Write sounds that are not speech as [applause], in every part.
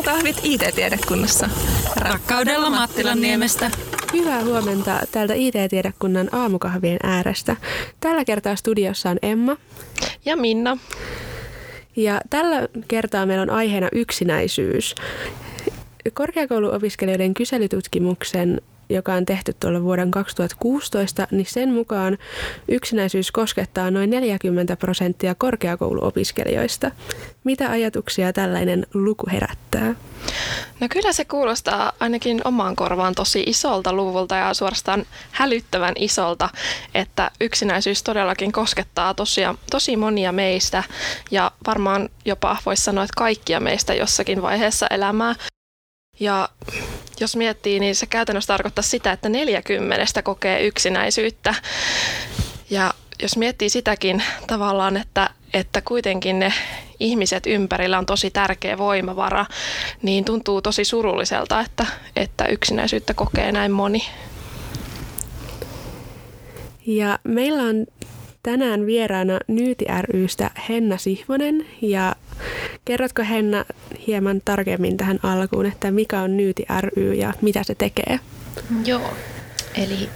Aamukahvit IT-tiedekunnassa. Rakkaudella Mattilan niemestä. Hyvää huomenta täältä IT-tiedekunnan aamukahvien äärestä. Tällä kertaa studiossa on Emma. Ja Minna. Ja tällä kertaa meillä on aiheena yksinäisyys. Korkeakouluopiskelijoiden kyselytutkimuksen joka on tehty tuolla vuoden 2016, niin sen mukaan yksinäisyys koskettaa noin 40 prosenttia korkeakouluopiskelijoista. Mitä ajatuksia tällainen luku herättää? No kyllä se kuulostaa ainakin omaan korvaan tosi isolta luvulta ja suorastaan hälyttävän isolta, että yksinäisyys todellakin koskettaa tosia, tosi monia meistä ja varmaan jopa voisi sanoa, että kaikkia meistä jossakin vaiheessa elämää. Ja jos miettii, niin se käytännössä tarkoittaa sitä, että 40 kokee yksinäisyyttä. Ja jos miettii sitäkin tavallaan, että, että kuitenkin ne ihmiset ympärillä on tosi tärkeä voimavara, niin tuntuu tosi surulliselta, että, että yksinäisyyttä kokee näin moni. Ja meillä on tänään vieraana Nyyti rystä Henna Sihvonen ja kerrotko Henna hieman tarkemmin tähän alkuun, että mikä on Nyyti ry ja mitä se tekee? Joo, eli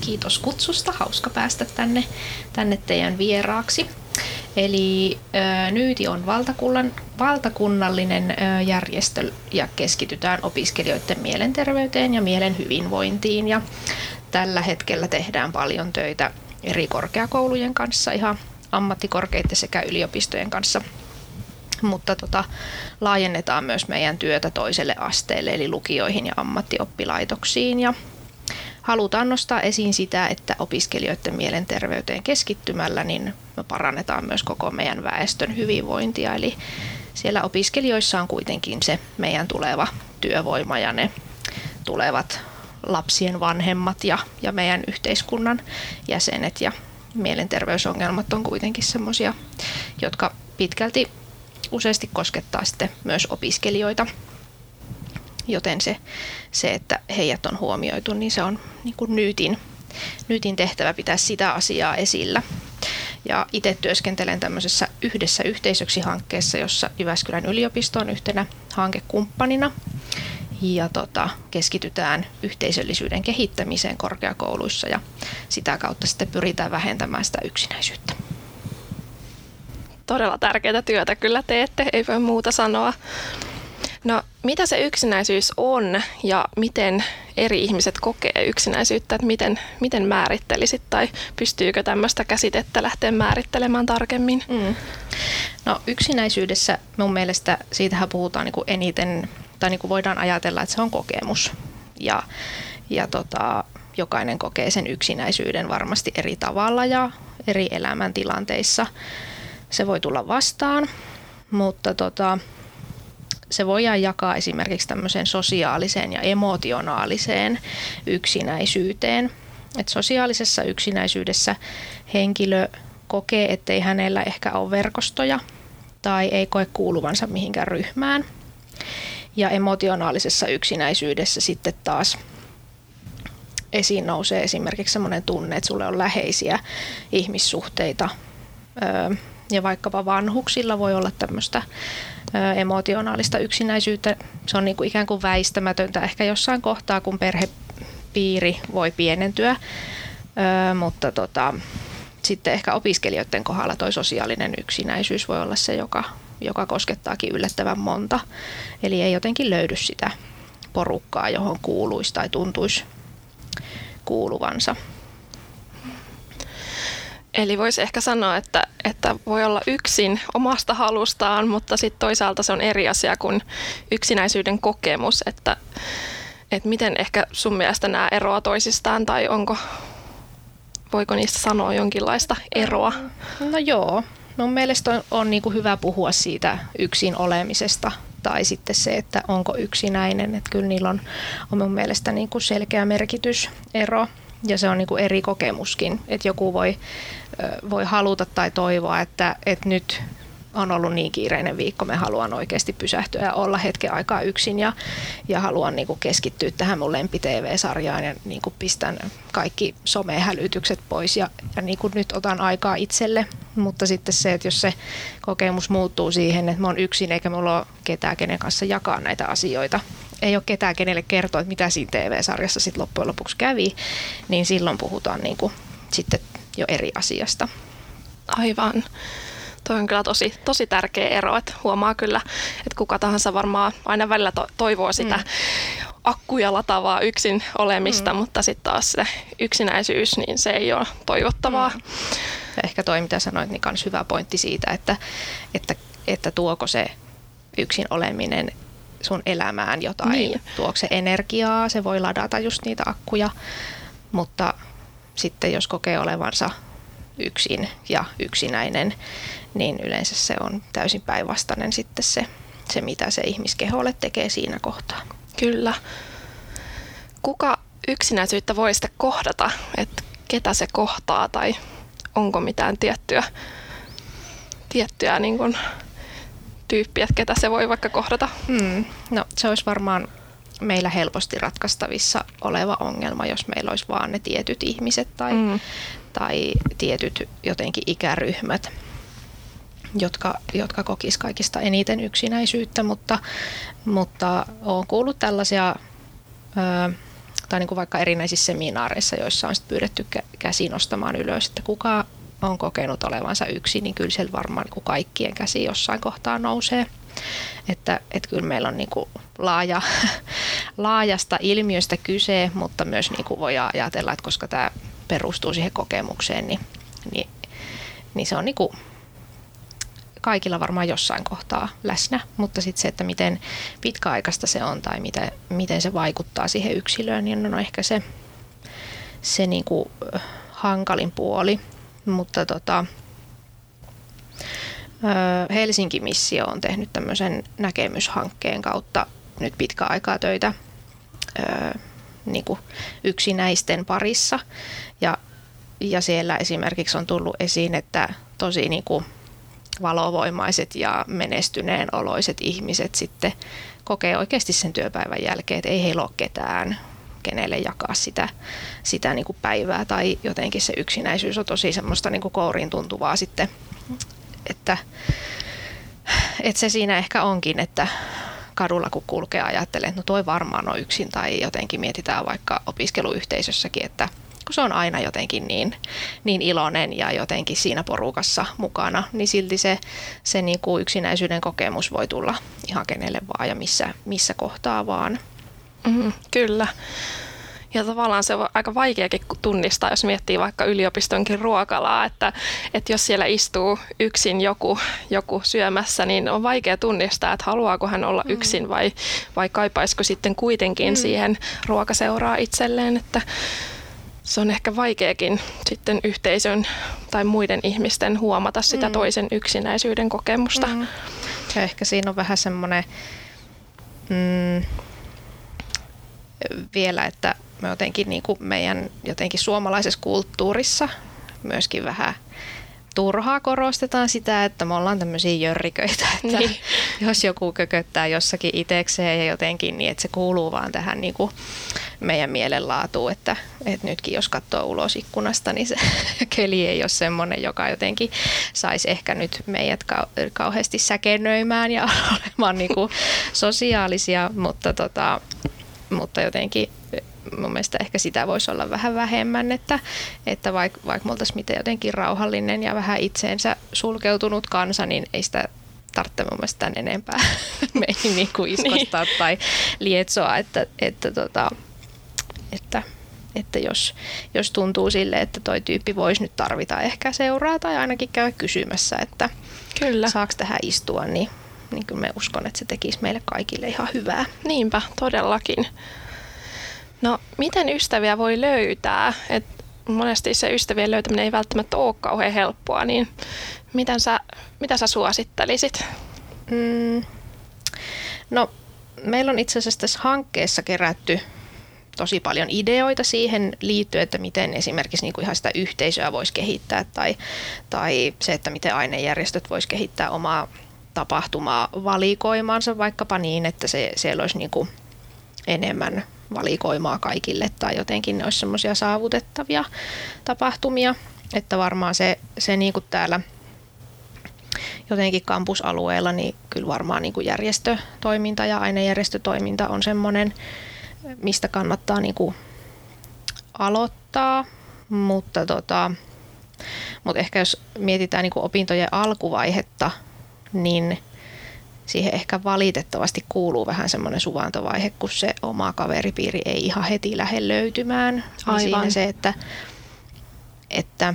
kiitos kutsusta, hauska päästä tänne, tänne teidän vieraaksi. Eli Nyyti on valtakunnan, valtakunnallinen järjestö ja keskitytään opiskelijoiden mielenterveyteen ja mielen hyvinvointiin. Ja tällä hetkellä tehdään paljon töitä eri korkeakoulujen kanssa, ihan ammattikorkeiden sekä yliopistojen kanssa. Mutta tota, laajennetaan myös meidän työtä toiselle asteelle, eli lukioihin ja ammattioppilaitoksiin. Ja halutaan nostaa esiin sitä, että opiskelijoiden mielenterveyteen keskittymällä niin me parannetaan myös koko meidän väestön hyvinvointia. Eli siellä opiskelijoissa on kuitenkin se meidän tuleva työvoima ja ne tulevat lapsien vanhemmat ja, ja meidän yhteiskunnan jäsenet ja mielenterveysongelmat on kuitenkin sellaisia, jotka pitkälti useasti koskettaa sitten myös opiskelijoita. Joten se, se, että heidät on huomioitu, niin se on niin kuin nyytin, nyytin tehtävä pitää sitä asiaa esillä. Ja itse työskentelen tämmöisessä yhdessä yhteisöksi hankkeessa, jossa Jyväskylän yliopisto on yhtenä hankekumppanina ja tota, keskitytään yhteisöllisyyden kehittämiseen korkeakouluissa ja sitä kautta sitten pyritään vähentämään sitä yksinäisyyttä. Todella tärkeää työtä kyllä teette, ei voi muuta sanoa. No, mitä se yksinäisyys on ja miten eri ihmiset kokee yksinäisyyttä, että miten, miten määrittelisit tai pystyykö tämmöistä käsitettä lähteä määrittelemään tarkemmin? Mm. No yksinäisyydessä mun mielestä siitähän puhutaan niin kuin eniten tai niin kuin voidaan ajatella, että se on kokemus. Ja, ja tota, jokainen kokee sen yksinäisyyden varmasti eri tavalla ja eri elämäntilanteissa. Se voi tulla vastaan, mutta tota, se voidaan jakaa esimerkiksi tämmöiseen sosiaaliseen ja emotionaaliseen yksinäisyyteen. Et sosiaalisessa yksinäisyydessä henkilö kokee, ettei hänellä ehkä ole verkostoja tai ei koe kuuluvansa mihinkään ryhmään. Ja emotionaalisessa yksinäisyydessä sitten taas esiin nousee esimerkiksi sellainen tunne, että sulle on läheisiä ihmissuhteita. Ja vaikkapa vanhuksilla voi olla tämmöistä emotionaalista yksinäisyyttä. Se on niin kuin ikään kuin väistämätöntä ehkä jossain kohtaa, kun perhepiiri voi pienentyä. Mutta tota, sitten ehkä opiskelijoiden kohdalla toi sosiaalinen yksinäisyys voi olla se, joka joka koskettaakin yllättävän monta. Eli ei jotenkin löydy sitä porukkaa, johon kuuluisi tai tuntuisi kuuluvansa. Eli voisi ehkä sanoa, että, että voi olla yksin omasta halustaan, mutta sitten toisaalta se on eri asia kuin yksinäisyyden kokemus, että, että miten ehkä sun mielestä nämä eroa toisistaan tai onko, voiko niistä sanoa jonkinlaista eroa? No joo, Mun mielestä on, on niin kuin hyvä puhua siitä yksin olemisesta tai sitten se, että onko yksinäinen. Että kyllä niillä on, on mun mielestä niin kuin selkeä merkitysero ja se on niin kuin eri kokemuskin. Että joku voi, voi haluta tai toivoa, että, että nyt on ollut niin kiireinen viikko, me haluan oikeasti pysähtyä ja olla hetken aikaa yksin ja, ja haluan niin kuin keskittyä tähän mun lempi-TV-sarjaan ja niin kuin pistän kaikki somehälytykset pois ja, ja niin kuin nyt otan aikaa itselle. Mutta sitten se, että jos se kokemus muuttuu siihen, että mä oon yksin eikä mulla ole ketään, kenen kanssa jakaa näitä asioita, ei ole ketään, kenelle kertoa, että mitä siinä TV-sarjassa sitten loppujen lopuksi kävi, niin silloin puhutaan niin kuin sitten jo eri asiasta. Aivan. Tuo on kyllä tosi, tosi tärkeä ero, että huomaa kyllä, että kuka tahansa varmaan aina välillä to- toivoo sitä mm. akkuja latavaa yksin olemista, mm. mutta sitten taas se yksinäisyys, niin se ei ole toivottavaa. Mm. Ja ehkä toi, mitä sanoit, niin myös hyvä pointti siitä, että, että, että tuoko se yksin oleminen sun elämään jotain. Niin. Tuoko se energiaa, se voi ladata just niitä akkuja, mutta sitten jos kokee olevansa yksin ja yksinäinen, niin yleensä se on täysin päinvastainen sitten se, se, mitä se ihmiskeholle tekee siinä kohtaa. Kyllä. Kuka yksinäisyyttä voi sitten kohdata, että ketä se kohtaa tai onko mitään tiettyä, tiettyä niin kuin tyyppiä, ketä se voi vaikka kohdata? Mm. No se olisi varmaan meillä helposti ratkaistavissa oleva ongelma, jos meillä olisi vaan ne tietyt ihmiset tai, mm. tai tietyt jotenkin ikäryhmät, jotka, jotka kokisivat kaikista eniten yksinäisyyttä, mutta, mutta olen kuullut tällaisia, tai niin kuin vaikka erinäisissä seminaareissa, joissa on pyydetty käsi nostamaan ylös, että kuka on kokenut olevansa yksin, niin kyllä siellä varmaan niin kaikkien käsi jossain kohtaa nousee. Että, että kyllä meillä on niin kuin laaja, [laughs] laajasta ilmiöstä kyse, mutta myös niin kuin voi ajatella, että koska tämä perustuu siihen kokemukseen, niin, niin, niin se on niin kuin kaikilla varmaan jossain kohtaa läsnä, mutta sitten se, että miten pitkäaikaista se on tai miten, miten se vaikuttaa siihen yksilöön, niin on ehkä se, se niin kuin hankalin puoli. Mutta tota, Helsinki-missio on tehnyt tämmöisen näkemyshankkeen kautta nyt pitkä aikaa töitä niin kuin yksinäisten parissa. Ja, ja siellä esimerkiksi on tullut esiin, että tosi niin kuin valovoimaiset ja menestyneen oloiset ihmiset sitten kokee oikeasti sen työpäivän jälkeen, että ei heillä ole ketään, kenelle jakaa sitä, sitä niin kuin päivää. Tai jotenkin se yksinäisyys on tosi semmoista niin kuin kouriin tuntuvaa sitten, että, että se siinä ehkä onkin, että kadulla kun kulkee ajattelee, että no toi varmaan on yksin tai jotenkin mietitään vaikka opiskeluyhteisössäkin, että kun se on aina jotenkin niin, niin iloinen ja jotenkin siinä porukassa mukana, niin silti se, se niin kuin yksinäisyyden kokemus voi tulla ihan kenelle vaan ja missä, missä kohtaa vaan. Mm, kyllä. Ja tavallaan se on aika vaikeakin tunnistaa, jos miettii vaikka yliopistonkin ruokalaa, että, että jos siellä istuu yksin joku, joku syömässä, niin on vaikea tunnistaa, että haluaako hän olla mm. yksin vai, vai kaipaisiko sitten kuitenkin mm. siihen ruokaseuraa itselleen, että se on ehkä vaikeakin sitten yhteisön tai muiden ihmisten huomata sitä mm. toisen yksinäisyyden kokemusta. Mm. Ja ehkä siinä on vähän semmoinen mm, vielä, että me jotenkin niin kuin meidän jotenkin suomalaisessa kulttuurissa myöskin vähän turhaa korostetaan sitä, että me ollaan tämmöisiä jörriköitä, että niin. jos joku kököttää jossakin itekseen ja jotenkin, niin että se kuuluu vaan tähän niin kuin meidän mielenlaatuun, että, että nytkin jos katsoo ulos ikkunasta, niin se [laughs] keli ei ole semmoinen, joka jotenkin saisi ehkä nyt meidät kau- kauheasti säkenöimään ja [laughs] olemaan niin kuin sosiaalisia, mutta, tota, mutta jotenkin mun mielestä ehkä sitä voisi olla vähän vähemmän, että, että vaikka vaik me oltaisiin miten jotenkin rauhallinen ja vähän itseensä sulkeutunut kansa, niin ei sitä tarvitse mun mielestä tämän enempää [laughs] meihin niin kuin iskostaa niin. tai lietsoa, että, että, tota, että, että jos, jos tuntuu sille, että toi tyyppi voisi nyt tarvita ehkä seuraa tai ainakin käydä kysymässä, että Kyllä. saako tähän istua, niin, niin kyllä me uskon, että se tekisi meille kaikille ihan hyvää. Niinpä, todellakin. No, miten ystäviä voi löytää? Et monesti se ystävien löytäminen ei välttämättä ole kauhean helppoa, niin miten sä, mitä sä suosittelisit? Mm, no, meillä on itse asiassa tässä hankkeessa kerätty tosi paljon ideoita siihen liittyen, että miten esimerkiksi niin kuin ihan sitä yhteisöä voisi kehittää tai, tai se, että miten ainejärjestöt voisi kehittää omaa tapahtumaa valikoimaansa vaikkapa niin, että se, siellä olisi niin kuin enemmän valikoimaa kaikille tai jotenkin ne olisi semmoisia saavutettavia tapahtumia. Että varmaan se, se niin kuin täällä jotenkin kampusalueella, niin kyllä varmaan niin kuin järjestötoiminta ja ainejärjestötoiminta on semmoinen, mistä kannattaa niin kuin aloittaa, mutta, tota, mutta ehkä jos mietitään niin kuin opintojen alkuvaihetta, niin siihen ehkä valitettavasti kuuluu vähän semmoinen suvantovaihe, kun se oma kaveripiiri ei ihan heti lähde löytymään. Niin Aivan. siinä se, että, että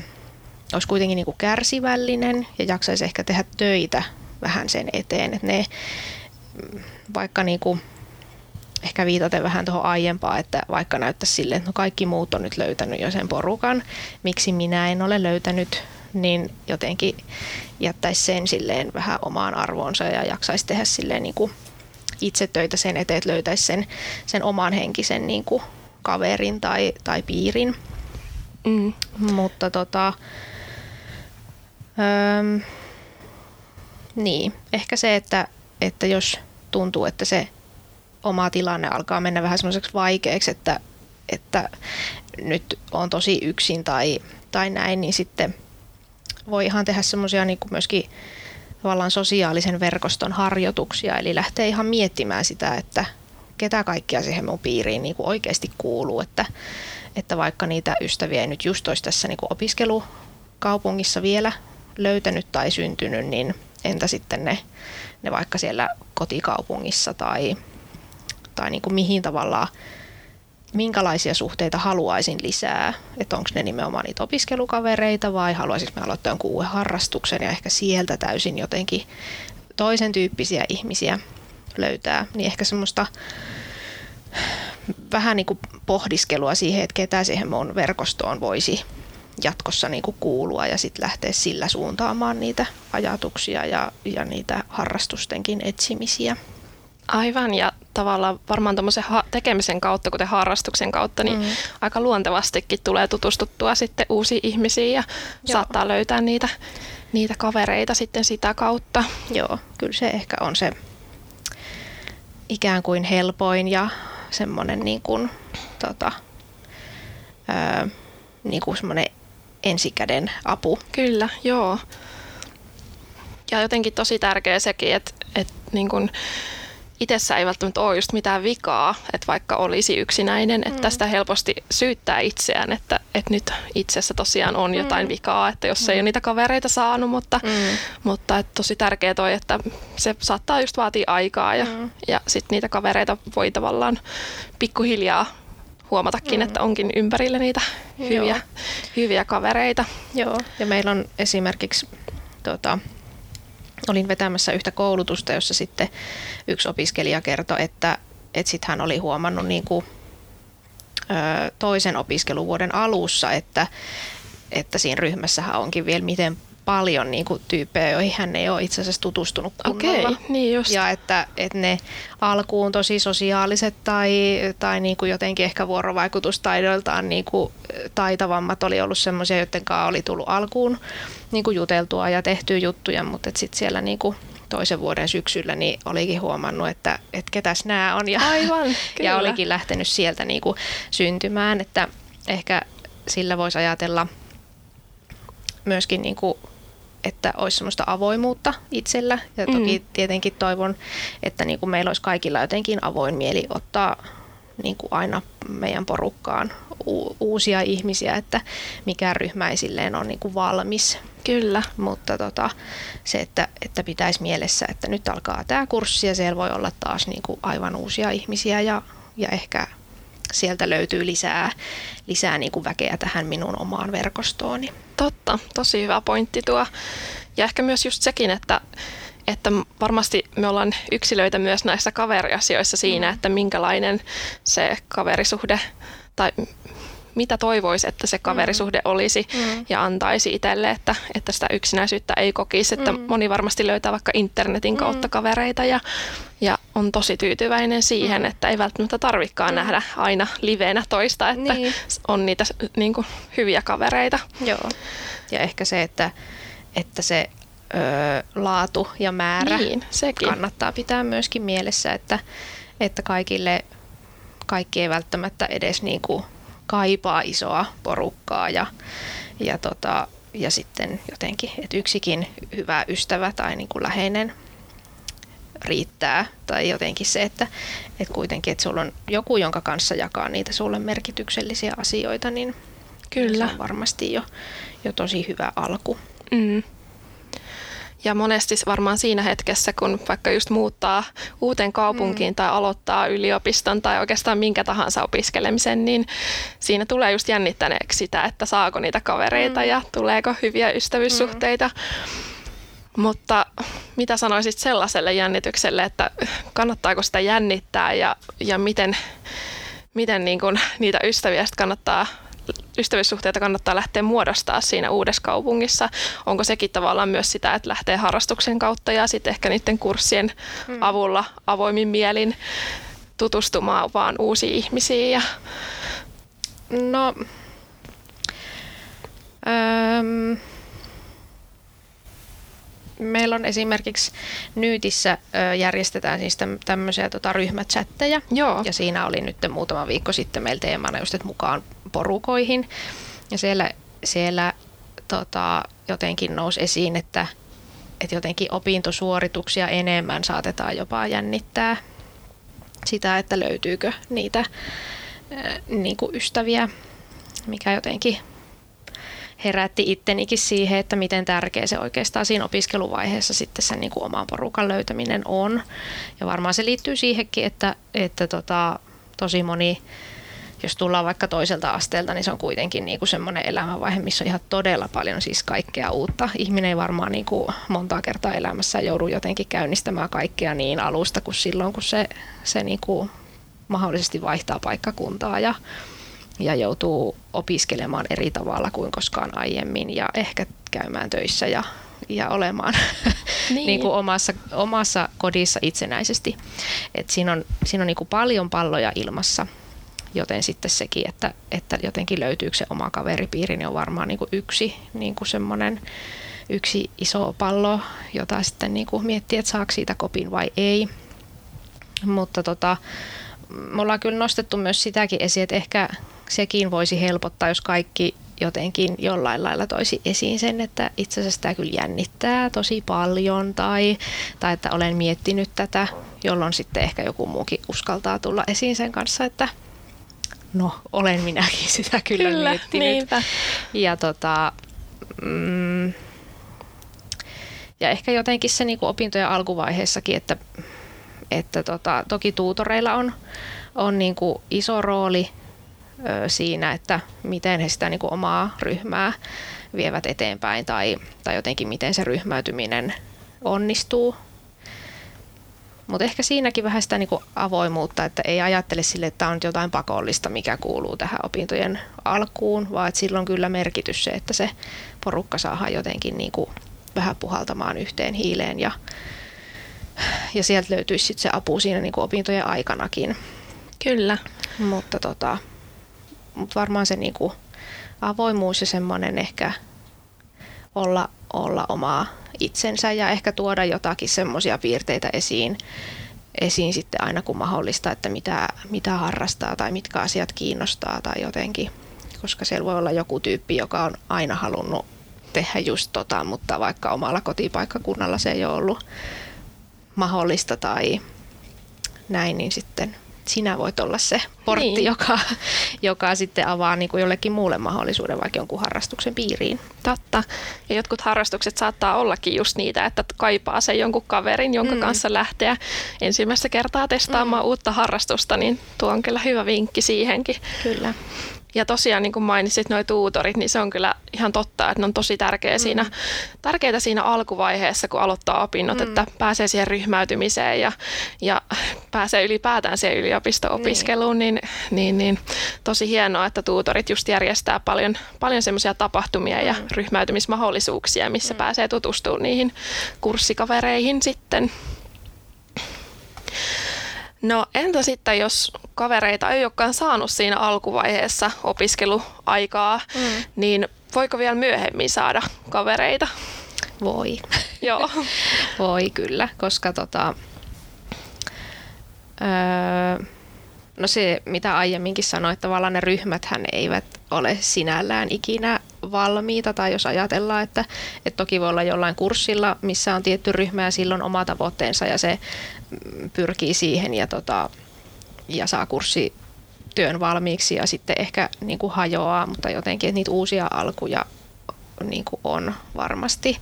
olisi kuitenkin niin kuin kärsivällinen ja jaksaisi ehkä tehdä töitä vähän sen eteen, että ne vaikka niin kuin, ehkä viitaten vähän tuohon aiempaan, että vaikka näyttäisi sille, että no kaikki muut on nyt löytänyt jo sen porukan, miksi minä en ole löytänyt, niin jotenkin jättäisi sen silleen vähän omaan arvoonsa ja jaksaisi tehdä silleen niin kuin itse töitä sen eteen, että löytäisi sen, sen oman henkisen niin kuin kaverin tai, tai piirin. Mm. Mutta tota, öm, niin, ehkä se, että, että jos tuntuu, että se oma tilanne alkaa mennä vähän semmoiseksi vaikeaksi, että, että nyt on tosi yksin tai, tai näin, niin sitten voi ihan tehdä semmoisia niin myöskin tavallaan sosiaalisen verkoston harjoituksia, eli lähtee ihan miettimään sitä, että ketä kaikkia siihen mun piiriin niin kuin oikeasti kuuluu, että, että vaikka niitä ystäviä ei nyt just olisi tässä niin kuin opiskelukaupungissa vielä löytänyt tai syntynyt, niin entä sitten ne, ne vaikka siellä kotikaupungissa tai, tai niin kuin mihin tavallaan, minkälaisia suhteita haluaisin lisää, että onko ne nimenomaan niitä opiskelukavereita vai haluaisinko mä aloittaa jonkun uuden harrastuksen ja ehkä sieltä täysin jotenkin toisen tyyppisiä ihmisiä löytää, niin ehkä semmoista vähän niin kuin pohdiskelua siihen, että ketä siihen mun verkostoon voisi jatkossa niin kuin kuulua ja sitten lähteä sillä suuntaamaan niitä ajatuksia ja, ja niitä harrastustenkin etsimisiä. Aivan, ja tavallaan varmaan tuommoisen ha- tekemisen kautta, kuten harrastuksen kautta, niin mm. aika luontevastikin tulee tutustuttua sitten uusiin ihmisiin ja Joo. saattaa löytää niitä, niitä kavereita sitten sitä kautta. Joo, kyllä se ehkä on se ikään kuin helpoin ja semmoinen niin kuin, tota, ää, niin kuin semmoinen ensikäden apu. Kyllä, joo. Ja jotenkin tosi tärkeä sekin, että, että niin kuin itsessä ei välttämättä ole just mitään vikaa, että vaikka olisi yksinäinen, että mm. tästä helposti syyttää itseään, että, että nyt itsessä tosiaan on jotain mm. vikaa, että jos mm. ei ole niitä kavereita saanut, mutta, mm. mutta että tosi tärkeää toi, että se saattaa just vaatia aikaa ja, mm. ja sitten niitä kavereita voi tavallaan pikkuhiljaa huomatakin, mm. että onkin ympärillä niitä hyviä, hyviä kavereita. Joo, ja meillä on esimerkiksi tota, olin vetämässä yhtä koulutusta, jossa sitten yksi opiskelija kertoi, että, että sitten hän oli huomannut niin kuin, ö, toisen opiskeluvuoden alussa, että, että siinä ryhmässähän onkin vielä miten paljon niin kuin, tyyppejä, joihin hän ei ole itse asiassa tutustunut kunnolla. Okei, niin just. Ja että, että ne alkuun tosi sosiaaliset tai, tai niin kuin jotenkin ehkä vuorovaikutustaidoiltaan niin kuin taitavammat oli ollut semmoisia, joiden kanssa oli tullut alkuun niin kuin juteltua ja tehtyä juttuja, mutta sitten siellä niin kuin toisen vuoden syksyllä niin olikin huomannut, että, että ketäs nämä on ja, Aivan, [laughs] ja olikin lähtenyt sieltä niin kuin syntymään, että ehkä sillä voisi ajatella myöskin niin kuin että olisi semmoista avoimuutta itsellä. Ja toki mm. tietenkin toivon, että niin kuin meillä olisi kaikilla jotenkin avoin mieli ottaa niin kuin aina meidän porukkaan u- uusia ihmisiä, että mikään ryhmä ei silleen ole niin kuin valmis. Kyllä. Mutta tota, se, että, että pitäisi mielessä, että nyt alkaa tämä kurssi ja siellä voi olla taas niin kuin aivan uusia ihmisiä ja, ja ehkä sieltä löytyy lisää, lisää niin kuin väkeä tähän minun omaan verkostooni. Totta, tosi hyvä pointti tuo. Ja ehkä myös just sekin, että, että varmasti me ollaan yksilöitä myös näissä kaveriasioissa siinä, mm. että minkälainen se kaverisuhde tai mitä toivoisi, että se kaverisuhde olisi Mm. ja antaisi itselle, että, että sitä yksinäisyyttä ei kokisi. Että Mm. moni varmasti löytää vaikka internetin kautta Mm. kavereita ja, ja on tosi tyytyväinen siihen, Mm. että ei välttämättä tarvikaan Mm. nähdä aina liveenä toista, että Niin. on niitä niin kuin, hyviä kavereita. Joo. Ja ehkä se, että, että se ö, laatu ja määrä Niin, sekin. kannattaa pitää myöskin mielessä, että, että kaikille kaikki ei välttämättä edes niin kuin kaipaa isoa porukkaa ja, ja, tota, ja sitten jotenkin, että yksikin hyvä ystävä tai niin kuin läheinen riittää. Tai jotenkin se, että, että kuitenkin, että sulla on joku, jonka kanssa jakaa niitä sulle merkityksellisiä asioita, niin Kyllä. se on varmasti jo, jo tosi hyvä alku. Mm. Ja monesti varmaan siinä hetkessä, kun vaikka just muuttaa uuteen kaupunkiin mm. tai aloittaa yliopiston tai oikeastaan minkä tahansa opiskelemisen, niin siinä tulee just jännittäneeksi sitä, että saako niitä kavereita mm. ja tuleeko hyviä ystävyyssuhteita. Mm. Mutta mitä sanoisit sellaiselle jännitykselle, että kannattaako sitä jännittää ja, ja miten, miten niin kun niitä ystäviä kannattaa ystävyyssuhteita kannattaa lähteä muodostaa siinä uudessa kaupungissa. Onko sekin tavallaan myös sitä, että lähtee harrastuksen kautta ja sitten ehkä niiden kurssien hmm. avulla avoimin mielin tutustumaan vaan uusiin ihmisiin? Ja... No, öm, meillä on esimerkiksi Nyytissä ö, järjestetään siis täm- tämmöisiä tota, ryhmächatteja. Joo. Ja siinä oli nyt muutama viikko sitten meillä teemana just, että mukaan porukoihin. Ja siellä, siellä tota, jotenkin nousi esiin, että, että jotenkin opintosuorituksia enemmän saatetaan jopa jännittää sitä, että löytyykö niitä niin kuin ystäviä, mikä jotenkin herätti ittenikin siihen, että miten tärkeä se oikeastaan siinä opiskeluvaiheessa sitten sen niin kuin oman porukan löytäminen on. Ja varmaan se liittyy siihenkin, että, että tota, tosi moni, jos tullaan vaikka toiselta asteelta, niin se on kuitenkin niin kuin semmoinen elämänvaihe, missä on ihan todella paljon siis kaikkea uutta. Ihminen ei varmaan niin kuin monta kertaa elämässä joudu jotenkin käynnistämään kaikkea niin alusta kuin silloin, kun se, se niin kuin mahdollisesti vaihtaa paikkakuntaa ja, ja joutuu opiskelemaan eri tavalla kuin koskaan aiemmin ja ehkä käymään töissä ja, ja olemaan [laughs] niin. niin kuin omassa, omassa kodissa itsenäisesti. Et siinä on, siinä on niin kuin paljon palloja ilmassa, joten sitten sekin, että, että jotenkin löytyykö se oma kaveripiiri, niin on varmaan niin kuin yksi niin kuin semmoinen yksi iso pallo, jota sitten niin kuin miettii, että saako siitä kopin vai ei. Mutta tota, me ollaan kyllä nostettu myös sitäkin esiin, että ehkä sekin voisi helpottaa, jos kaikki jotenkin jollain lailla toisi esiin sen, että itse asiassa tämä kyllä jännittää tosi paljon tai, tai että olen miettinyt tätä, jolloin sitten ehkä joku muukin uskaltaa tulla esiin sen kanssa, että no olen minäkin [laughs] sitä kyllä, Kyllä, miettinyt. niinpä. Ja tota, mm, ja ehkä jotenkin se niin kuin opintojen alkuvaiheessakin, että, että tota, toki tuutoreilla on, on niin kuin iso rooli siinä, että miten he sitä niin kuin omaa ryhmää vievät eteenpäin tai, tai jotenkin miten se ryhmäytyminen onnistuu. Mutta ehkä siinäkin vähän sitä niinku avoimuutta, että ei ajattele sille, että tämä on jotain pakollista, mikä kuuluu tähän opintojen alkuun, vaan että sillä on kyllä merkitys se, että se porukka saadaan jotenkin niinku vähän puhaltamaan yhteen hiileen ja, ja sieltä löytyisi sit se apu siinä niinku opintojen aikanakin. Kyllä. Mutta tota, mut varmaan se niinku avoimuus ja semmoinen ehkä olla, olla omaa itsensä ja ehkä tuoda jotakin semmoisia piirteitä esiin, esiin sitten aina kun mahdollista, että mitä, mitä harrastaa tai mitkä asiat kiinnostaa tai jotenkin. Koska siellä voi olla joku tyyppi, joka on aina halunnut tehdä just tota, mutta vaikka omalla kotipaikkakunnalla se ei ole ollut mahdollista tai näin, niin sitten sinä voit olla se portti, niin. joka, joka sitten avaa niin kuin jollekin muulle mahdollisuuden vaikka jonkun harrastuksen piiriin. Totta. Ja jotkut harrastukset saattaa ollakin just niitä, että kaipaa sen jonkun kaverin, jonka mm. kanssa lähteä ensimmäistä kertaa testaamaan mm. uutta harrastusta, niin tuo on kyllä hyvä vinkki siihenkin. Kyllä. Ja tosiaan niin kuin mainitsit nuo tuutorit, niin se on kyllä ihan totta, että ne on tosi tärkeä mm. siinä, tärkeitä siinä alkuvaiheessa, kun aloittaa opinnot, mm. että pääsee siihen ryhmäytymiseen ja, ja pääsee ylipäätään siihen yliopisto-opiskeluun, niin. Niin, niin, niin tosi hienoa, että tuutorit just järjestää paljon, paljon semmoisia tapahtumia ja mm. ryhmäytymismahdollisuuksia, missä mm. pääsee tutustumaan niihin kurssikavereihin sitten. No entä sitten, jos kavereita ei olekaan saanut siinä alkuvaiheessa opiskeluaikaa, mm. niin voiko vielä myöhemmin saada kavereita? Voi. [laughs] Joo. Voi kyllä, koska tota, öö, no se mitä aiemminkin sanoin, että tavallaan ne ryhmäthän eivät ole sinällään ikinä valmiita, tai jos ajatellaan, että, että toki voi olla jollain kurssilla, missä on tietty ryhmä ja silloin oma tavoitteensa ja se pyrkii siihen ja, tota, ja saa kurssi työn valmiiksi ja sitten ehkä niin kuin hajoaa, mutta jotenkin, että niitä uusia alkuja niin kuin on varmasti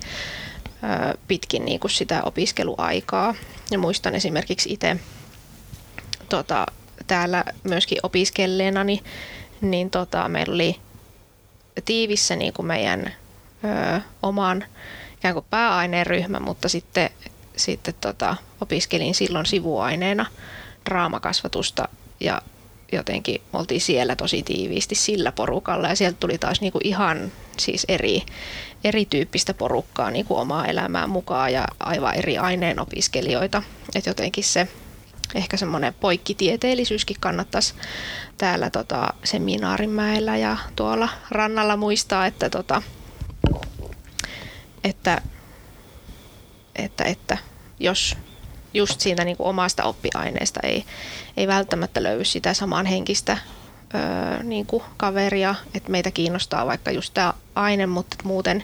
pitkin niin kuin sitä opiskeluaikaa. Ja muistan esimerkiksi itse tota, täällä myöskin opiskelleena, niin, niin tota, meillä oli tiivissä niin kuin meidän ö, oman ikään kuin pääaineen ryhmä, mutta sitten, sitten tota, opiskelin silloin sivuaineena draamakasvatusta ja jotenkin oltiin siellä tosi tiiviisti sillä porukalla ja sieltä tuli taas niinku ihan siis eri, erityyppistä porukkaa niinku omaa elämään mukaan ja aivan eri aineen opiskelijoita. Et jotenkin se ehkä semmoinen poikkitieteellisyyskin kannattaisi täällä tota, seminaarinmäellä ja tuolla rannalla muistaa, että, tota, että, että, että jos just siitä niin kuin omasta oppiaineesta ei, ei välttämättä löydy sitä samanhenkistä öö, niin kuin kaveria, että meitä kiinnostaa vaikka just tämä aine, mutta muuten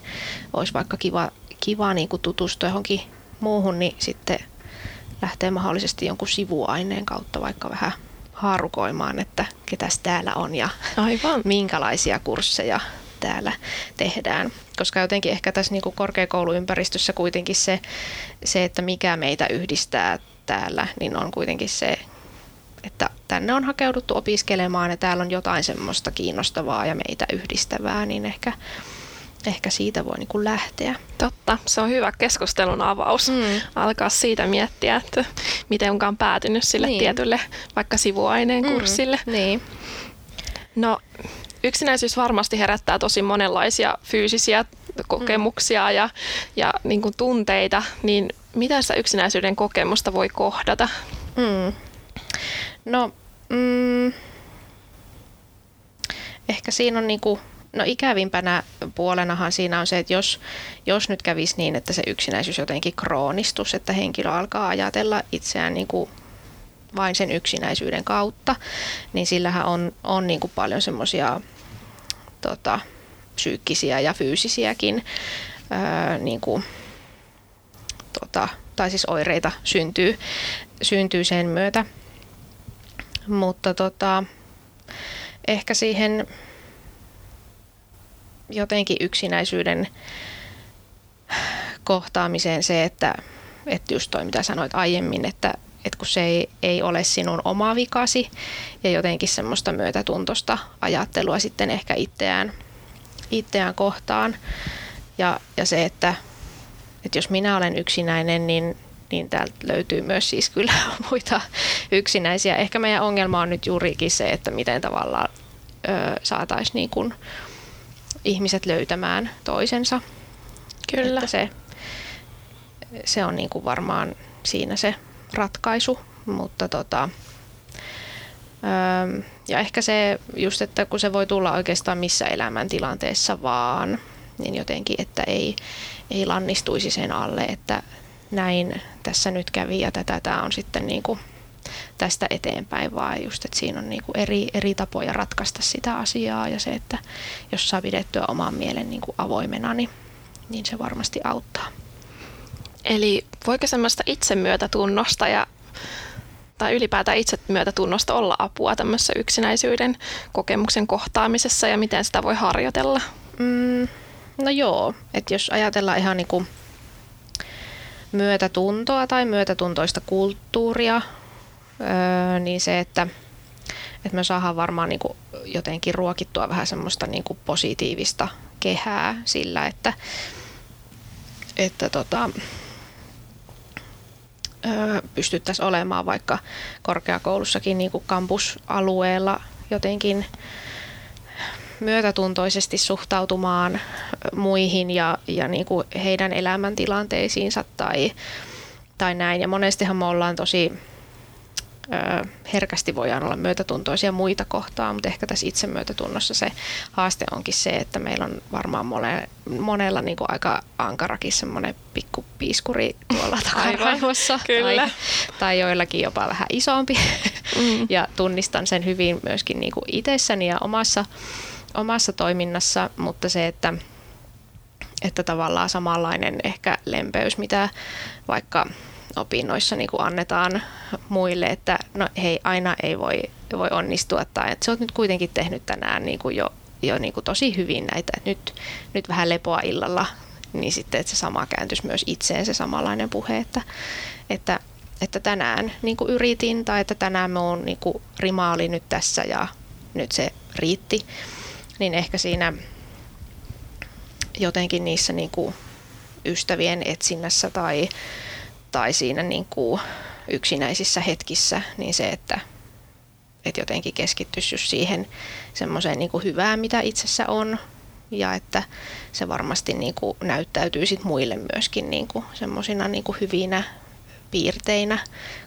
olisi vaikka kiva, kiva niin kuin tutustua johonkin muuhun, niin sitten lähtee mahdollisesti jonkun sivuaineen kautta vaikka vähän haarukoimaan, että ketäs täällä on ja Aivan. [laughs] minkälaisia kursseja täällä tehdään. Koska jotenkin ehkä tässä niin kuin korkeakouluympäristössä kuitenkin se, se, että mikä meitä yhdistää täällä, niin on kuitenkin se, että tänne on hakeuduttu opiskelemaan ja täällä on jotain semmoista kiinnostavaa ja meitä yhdistävää, niin ehkä ehkä siitä voi niin kuin lähteä. Totta, se on hyvä keskustelun avaus. Mm. Alkaa siitä miettiä, että miten onkaan päätynyt sille niin. tietylle vaikka sivuaineen mm. kurssille. Niin. No, yksinäisyys varmasti herättää tosi monenlaisia fyysisiä kokemuksia mm. ja, ja niin kuin tunteita, niin miten sitä yksinäisyyden kokemusta voi kohdata? Mm. No, mm, ehkä siinä on niinku No ikävimpänä puolenahan siinä on se, että jos, jos nyt kävisi niin, että se yksinäisyys jotenkin kroonistus, että henkilö alkaa ajatella itseään niin kuin vain sen yksinäisyyden kautta, niin sillähän on, on niin kuin paljon semmoisia tota, psyykkisiä ja fyysisiäkin öö, niin kuin, tota, tai siis oireita syntyy, syntyy sen myötä. Mutta tota, ehkä siihen jotenkin yksinäisyyden kohtaamiseen se, että, että just toi mitä sanoit aiemmin, että, että kun se ei, ei ole sinun oma vikasi ja jotenkin semmoista myötätuntosta ajattelua sitten ehkä itseään, itseään kohtaan. Ja, ja se, että, että jos minä olen yksinäinen, niin, niin täältä löytyy myös siis kyllä [laughs] muita yksinäisiä. Ehkä meidän ongelma on nyt juurikin se, että miten tavallaan saataisiin niin ihmiset löytämään toisensa. Kyllä. Että se, se on niin kuin varmaan siinä se ratkaisu, mutta tota, öö, ja ehkä se just, että kun se voi tulla oikeastaan missä elämäntilanteessa vaan, niin jotenkin, että ei, ei lannistuisi sen alle, että näin tässä nyt kävi ja tätä tämä on sitten niin kuin tästä eteenpäin, vaan just, että siinä on niin kuin eri, eri tapoja ratkaista sitä asiaa ja se, että jos saa pidettyä oman mielen niin kuin avoimena, niin, niin se varmasti auttaa. Eli voiko semmoista itsemyötätunnosta ja tai ylipäätään itsemyötätunnosta olla apua tämmöisessä yksinäisyyden kokemuksen kohtaamisessa ja miten sitä voi harjoitella? Mm, no joo, että jos ajatellaan ihan niin kuin myötätuntoa tai myötätuntoista kulttuuria, niin se, että, että me saadaan varmaan niin kuin jotenkin ruokittua vähän semmoista niin kuin positiivista kehää sillä, että, että tota, pystyttäisiin olemaan vaikka korkeakoulussakin niin kuin kampusalueella jotenkin myötätuntoisesti suhtautumaan muihin ja, ja niin kuin heidän elämäntilanteisiinsa tai, tai näin. Ja monestihan me ollaan tosi herkästi voidaan olla myötätuntoisia muita kohtaan, mutta ehkä tässä itsemyötätunnossa se haaste onkin se, että meillä on varmaan mone, monella niin kuin aika ankarakin semmoinen pikku piiskuri tuolla [laughs] takaraivossa. Kyllä. Tai, tai joillakin jopa vähän isompi. Mm. [laughs] ja tunnistan sen hyvin myöskin niin kuin itsessäni ja omassa, omassa toiminnassa, mutta se, että että tavallaan samanlainen ehkä lempeys, mitä vaikka opinnoissa niin kuin annetaan muille, että no hei, aina ei voi, voi onnistua tai että sä oot nyt kuitenkin tehnyt tänään niin kuin jo, jo niin kuin tosi hyvin näitä, että nyt, nyt vähän lepoa illalla, niin sitten että se sama kääntyisi myös itseen se samanlainen puhe, että, että, että tänään niin kuin yritin tai että tänään me on niin kuin rima oli nyt tässä ja nyt se riitti, niin ehkä siinä jotenkin niissä niin kuin ystävien etsinnässä tai tai siinä niin kuin yksinäisissä hetkissä, niin se, että, että jotenkin keskittyisi just siihen semmoiseen niin hyvään, mitä itsessä on, ja että se varmasti niin kuin näyttäytyy sit muille myöskin niin kuin semmoisina niin kuin hyvinä piirteinä,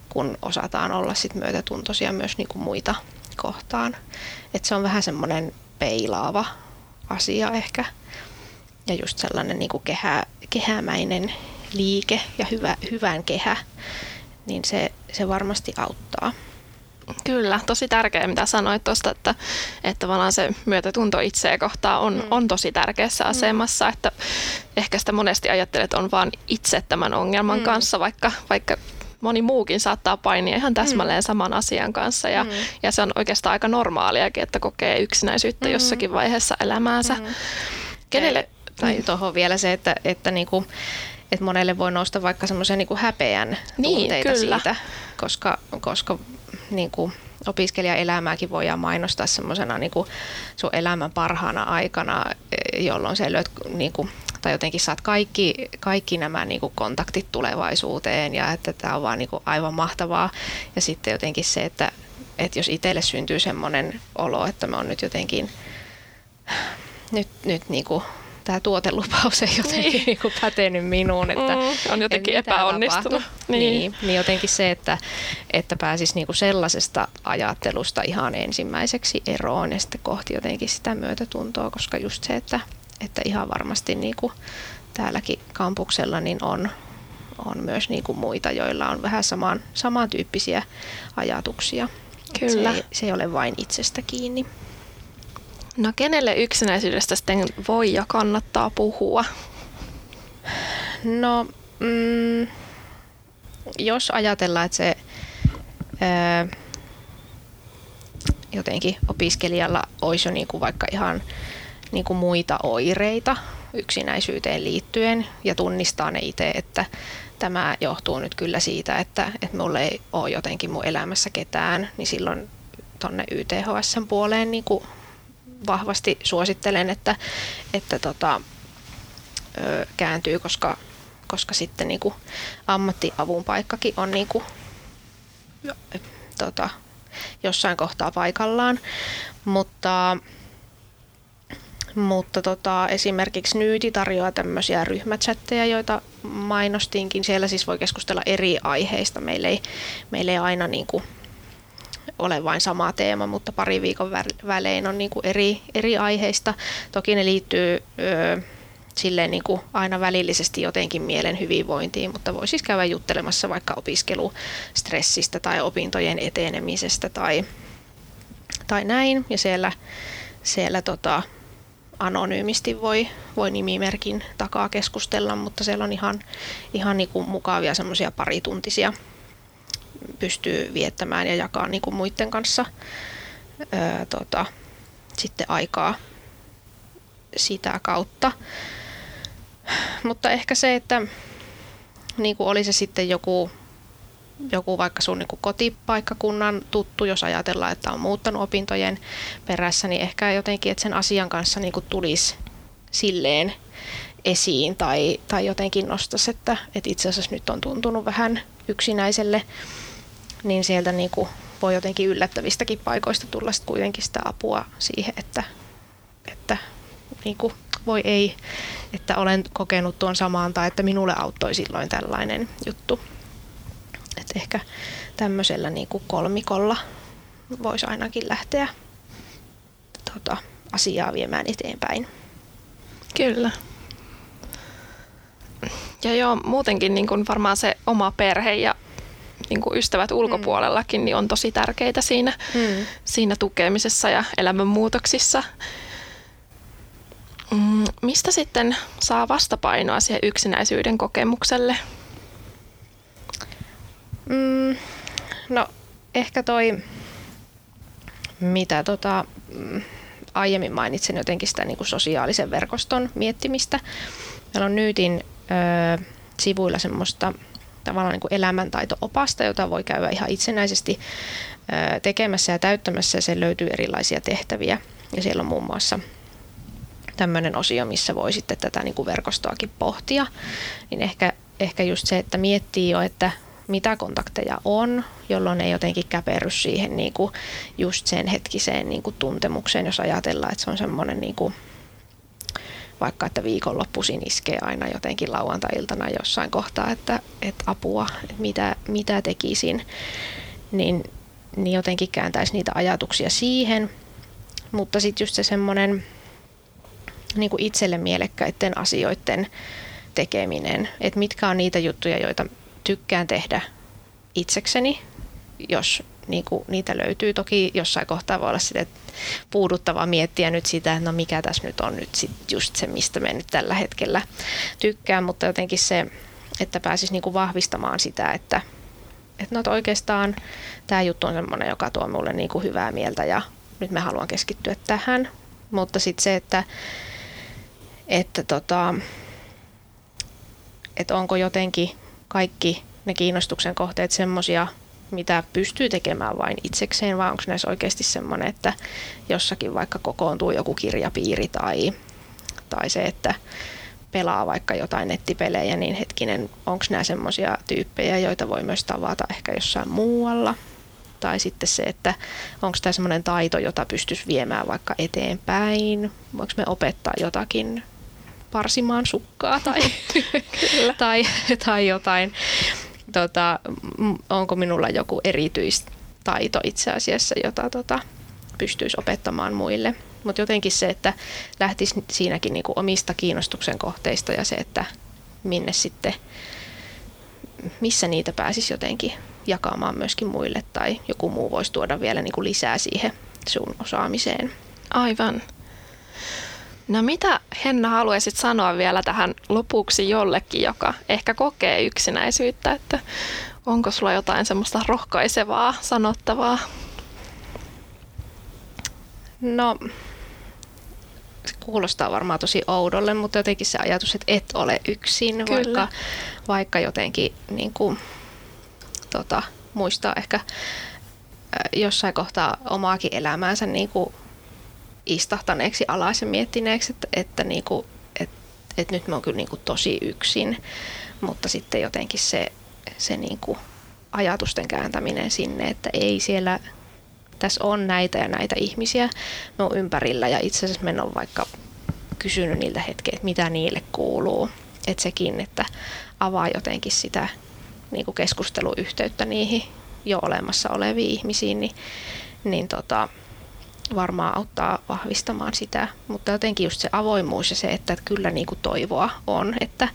kun osataan olla sit myötätuntoisia myös niin kuin muita kohtaan. Et se on vähän semmoinen peilaava asia ehkä. Ja just sellainen niin kuin kehä, kehämäinen liike ja hyvä, hyvän kehä, niin se, se varmasti auttaa. Kyllä, tosi tärkeää mitä sanoit tuosta, että, että tavallaan se myötätunto itseä kohtaan on, mm. on tosi tärkeässä mm. asemassa, että ehkä sitä monesti ajattelet, että on vaan itse tämän ongelman mm. kanssa, vaikka, vaikka moni muukin saattaa painia ihan täsmälleen mm. saman asian kanssa ja, mm. ja se on oikeastaan aika normaaliakin, että kokee yksinäisyyttä mm. jossakin vaiheessa elämäänsä. Mm. Kenelle? Tai tuohon vielä se, että, että niinku, että monelle voi nousta vaikka semmoisia niin häpeän niin, tunteita kyllä. siitä, koska, koska niin kuin opiskelijaelämääkin voidaan mainostaa semmoisena niin sun elämän parhaana aikana, jolloin se löt, niin kuin, tai jotenkin saat kaikki, kaikki nämä niin kuin kontaktit tulevaisuuteen ja että tämä on vaan niin kuin aivan mahtavaa. Ja sitten jotenkin se, että, että jos itselle syntyy semmoinen olo, että me on nyt jotenkin nyt, nyt niin kuin tämä tuotelupaus ei jotenkin niin. [laughs] niin kuin pätenyt minuun. Että, mm, on jotenkin epäonnistunut. Niin. Niin, niin jotenkin se, että, että pääsisi niin kuin sellaisesta ajattelusta ihan ensimmäiseksi eroon ja sitten kohti jotenkin sitä myötätuntoa, koska just se, että, että ihan varmasti niin kuin täälläkin kampuksella niin on, on myös niin kuin muita, joilla on vähän saman, samantyyppisiä ajatuksia. Kyllä. Se, ei, se ei ole vain itsestä kiinni. No kenelle yksinäisyydestä sitten voi ja kannattaa puhua? No, mm, jos ajatellaan, että se ää, jotenkin opiskelijalla olisi jo niinku vaikka ihan niinku muita oireita yksinäisyyteen liittyen ja tunnistaa ne itse, että tämä johtuu nyt kyllä siitä, että, että mulla ei ole jotenkin mun elämässä ketään, niin silloin tuonne YTHSn puoleen niin kuin vahvasti suosittelen, että, että tota, ö, kääntyy, koska, koska sitten niin kuin ammattiavun paikkakin on niin kuin, tota, jossain kohtaa paikallaan. Mutta, mutta tota, esimerkiksi Nyyti tarjoaa tämmöisiä ryhmächatteja, joita mainostinkin. Siellä siis voi keskustella eri aiheista. Meillä ei, meillä ei aina niin kuin ole vain sama teema, mutta pari viikon välein on niin kuin eri, eri aiheista. Toki ne liittyy ö, silleen niin kuin aina välillisesti jotenkin mielen hyvinvointiin, mutta voi siis käydä juttelemassa vaikka opiskelustressistä tai opintojen etenemisestä tai, tai näin. Ja siellä, siellä tota, anonyymisti voi, voi nimimerkin takaa keskustella, mutta siellä on ihan, ihan niin kuin mukavia semmoisia parituntisia pystyy viettämään ja jakaa niin kuin muiden kanssa ää, tota, sitten aikaa sitä kautta. Mutta ehkä se, että niin kuin oli se sitten joku joku vaikka sun niin kotipaikkakunnan tuttu, jos ajatellaan, että on muuttanut opintojen perässä, niin ehkä jotenkin, että sen asian kanssa niin tulisi silleen esiin tai, tai jotenkin nostaisi, että, että itse asiassa nyt on tuntunut vähän yksinäiselle, niin sieltä niin kuin voi jotenkin yllättävistäkin paikoista tulla sitten kuitenkin sitä apua siihen, että, että niin kuin voi ei, että olen kokenut tuon samaan tai että minulle auttoi silloin tällainen juttu. Et ehkä tämmöisellä niin kuin kolmikolla voisi ainakin lähteä tota, asiaa viemään eteenpäin. Kyllä. Ja joo, muutenkin niin kuin varmaan se oma perhe ja niin kuin ystävät ulkopuolellakin niin on tosi tärkeitä siinä, mm. siinä tukemisessa ja elämänmuutoksissa. Mm, mistä sitten saa vastapainoa siihen yksinäisyyden kokemukselle? Mm, no ehkä toi, mitä tota, mm, aiemmin mainitsin jotenkin sitä niin kuin sosiaalisen verkoston miettimistä. Meillä on Nyytin ö, sivuilla semmoista tavallaan niin kuin elämäntaito-opasta, jota voi käydä ihan itsenäisesti tekemässä ja täyttämässä ja sen löytyy erilaisia tehtäviä. Ja siellä on muun muassa tämmöinen osio, missä voi sitten tätä niin kuin verkostoakin pohtia. Niin ehkä, ehkä just se, että miettii jo, että mitä kontakteja on, jolloin ei jotenkin käperry siihen niin kuin just sen hetkiseen niin kuin tuntemukseen, jos ajatellaan, että se on semmoinen niin kuin, vaikka että viikonloppuisin iskee aina jotenkin lauantai-iltana jossain kohtaa, että, että apua, mitä, mitä tekisin, niin, niin jotenkin kääntäisi niitä ajatuksia siihen. Mutta sitten just se semmoinen niin kuin itselle mielekkäiden asioiden tekeminen, että mitkä on niitä juttuja, joita tykkään tehdä itsekseni, jos niin kuin niitä löytyy. Toki jossain kohtaa voi olla sitä puuduttavaa miettiä nyt sitä, että no mikä tässä nyt on nyt sit just se, mistä me nyt tällä hetkellä tykkään, mutta jotenkin se, että pääsisi niin kuin vahvistamaan sitä, että, että no, että oikeastaan tämä juttu on semmoinen, joka tuo mulle niin kuin hyvää mieltä ja nyt mä haluan keskittyä tähän. Mutta sitten se, että, että, tota, että onko jotenkin kaikki ne kiinnostuksen kohteet semmoisia, mitä pystyy tekemään vain itsekseen, vai onko näissä oikeasti semmoinen, että jossakin vaikka kokoontuu joku kirjapiiri tai, tai se, että pelaa vaikka jotain nettipelejä, niin hetkinen, onko nämä semmoisia tyyppejä, joita voi myös tavata ehkä jossain muualla. Tai sitten se, että onko tämä semmoinen taito, jota pystyisi viemään vaikka eteenpäin. Voiko me opettaa jotakin parsimaan sukkaa tai, [laughs] tai, tai jotain. Tota, onko minulla joku erityistaito itse asiassa, jota tota, pystyisi opettamaan muille. Mutta jotenkin se, että lähtisi siinäkin niinku omista kiinnostuksen kohteista ja se, että minne sitten, missä niitä pääsisi jotenkin jakamaan myöskin muille tai joku muu voisi tuoda vielä niinku lisää siihen sun osaamiseen. Aivan. No mitä Henna haluaisit sanoa vielä tähän lopuksi jollekin, joka ehkä kokee yksinäisyyttä, että onko sulla jotain semmoista rohkaisevaa sanottavaa? No, se kuulostaa varmaan tosi oudolle, mutta jotenkin se ajatus, että et ole yksin, vaikka, vaikka jotenkin niin kuin, tota, muistaa ehkä jossain kohtaa omaakin elämäänsä niin kuin istahtaneeksi alas ja miettineeksi, että, että, niinku, et, et nyt mä oon kyllä niinku tosi yksin, mutta sitten jotenkin se, se niinku ajatusten kääntäminen sinne, että ei siellä, tässä on näitä ja näitä ihmisiä, me on ympärillä ja itse asiassa mä on vaikka kysynyt niiltä hetkeä, että mitä niille kuuluu. Että sekin, että avaa jotenkin sitä niin kuin keskusteluyhteyttä niihin jo olemassa oleviin ihmisiin, niin, niin tota, varmaan auttaa vahvistamaan sitä, mutta jotenkin just se avoimuus ja se, että kyllä niin kuin toivoa on, että,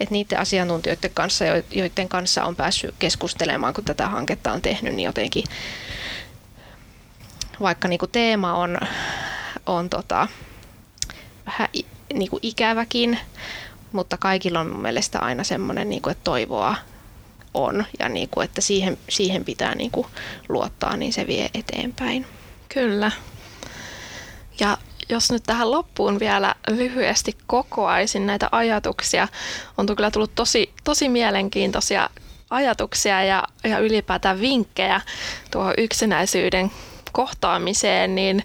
että niiden asiantuntijoiden kanssa, joiden kanssa on päässyt keskustelemaan, kun tätä hanketta on tehnyt, niin jotenkin vaikka niin kuin teema on, on tota, vähän niin kuin ikäväkin, mutta kaikilla on mun mielestä aina semmoinen, niin kuin, että toivoa on ja niin kuin, että siihen, siihen pitää niin kuin luottaa, niin se vie eteenpäin. Kyllä. Ja jos nyt tähän loppuun vielä lyhyesti kokoaisin näitä ajatuksia, on kyllä tullut tosi, tosi mielenkiintoisia ajatuksia ja, ja ylipäätään vinkkejä tuohon yksinäisyyden kohtaamiseen, niin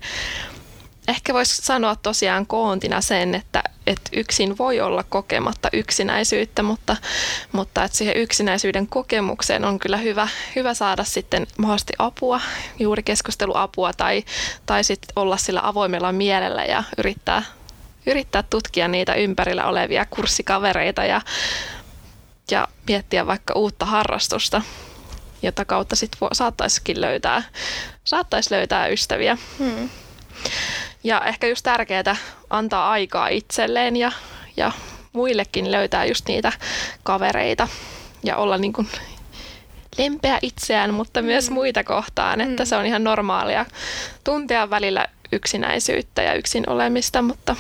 ehkä voisi sanoa tosiaan koontina sen, että, että yksin voi olla kokematta yksinäisyyttä, mutta, mutta että siihen yksinäisyyden kokemukseen on kyllä hyvä, hyvä saada sitten mahdollisesti apua, juuri keskusteluapua tai, tai sitten olla sillä avoimella mielellä ja yrittää, yrittää tutkia niitä ympärillä olevia kurssikavereita ja, ja miettiä vaikka uutta harrastusta, jota kautta sitten saattaisikin löytää, saattaisi löytää ystäviä. Hmm. Ja ehkä just tärkeää antaa aikaa itselleen ja, ja muillekin löytää just niitä kavereita ja olla niin kuin lempeä itseään, mutta myös mm. muita kohtaan, että mm. se on ihan normaalia tuntea välillä yksinäisyyttä ja yksin olemista, mutta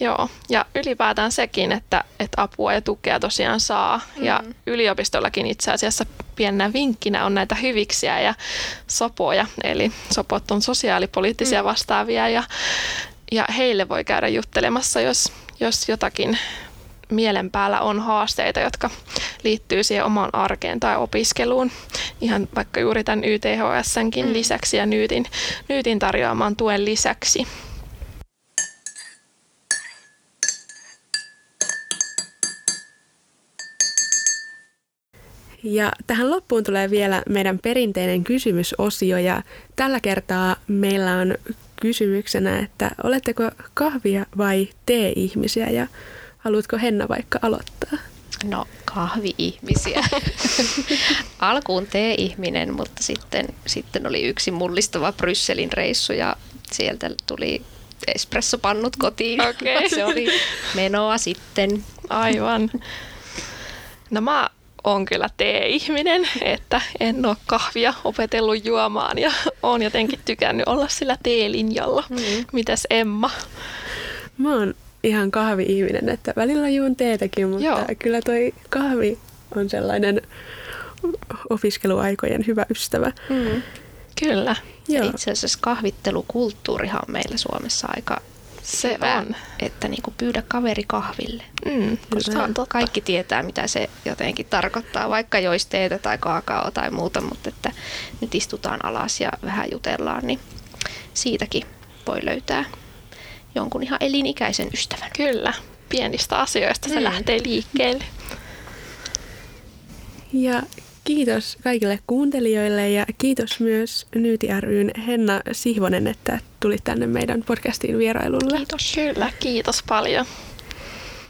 Joo, ja ylipäätään sekin, että, että apua ja tukea tosiaan saa. Mm. Ja yliopistollakin itse asiassa pienenä vinkkinä on näitä hyviksiä ja sopoja. Eli sopot on sosiaalipoliittisia mm. vastaavia ja, ja heille voi käydä juttelemassa, jos, jos jotakin mielen päällä on haasteita, jotka liittyy siihen omaan arkeen tai opiskeluun. Ihan vaikka juuri tämän YTHSnkin mm. lisäksi ja Nyytin, Nyytin tarjoamaan tuen lisäksi. Ja tähän loppuun tulee vielä meidän perinteinen kysymysosio ja tällä kertaa meillä on kysymyksenä, että oletteko kahvia vai tee-ihmisiä ja haluatko Henna vaikka aloittaa? No kahvi-ihmisiä. [laughs] Alkuun tee-ihminen, mutta sitten, sitten oli yksi mullistava Brysselin reissu ja sieltä tuli espressopannut kotiin. Okay. Se oli menoa sitten. Aivan. No mä on kyllä tee-ihminen, että en ole kahvia opetellut juomaan ja olen jotenkin tykännyt olla sillä teelinjalla. Mm. Mitäs Emma? Mä oon ihan kahvi-ihminen, että välillä juon teetäkin, mutta Joo. kyllä toi kahvi on sellainen opiskeluaikojen hyvä ystävä. Mm. Kyllä. Joo. itse asiassa kahvittelukulttuurihan on meillä Suomessa aika se hyvä, on. että niin kuin pyydä kaveri kahville. Mm, koska on totta. kaikki tietää, mitä se jotenkin tarkoittaa, vaikka jois teetä tai kaakao tai muuta, mutta että nyt istutaan alas ja vähän jutellaan, niin siitäkin voi löytää jonkun ihan elinikäisen ystävän. Kyllä, pienistä asioista se mm. lähtee liikkeelle. Ja Kiitos kaikille kuuntelijoille ja kiitos myös Nyyti ryn Henna Sihvonen, että tulit tänne meidän podcastiin vierailulle. Kiitos. Kyllä, kiitos paljon.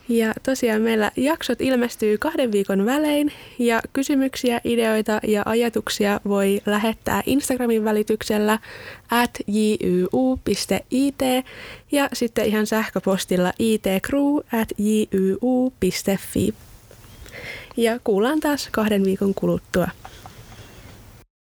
Ja tosiaan meillä jaksot ilmestyy kahden viikon välein ja kysymyksiä, ideoita ja ajatuksia voi lähettää Instagramin välityksellä at jyu.it ja sitten ihan sähköpostilla itcrew at jyu.fi ja kuullaan taas kahden viikon kuluttua.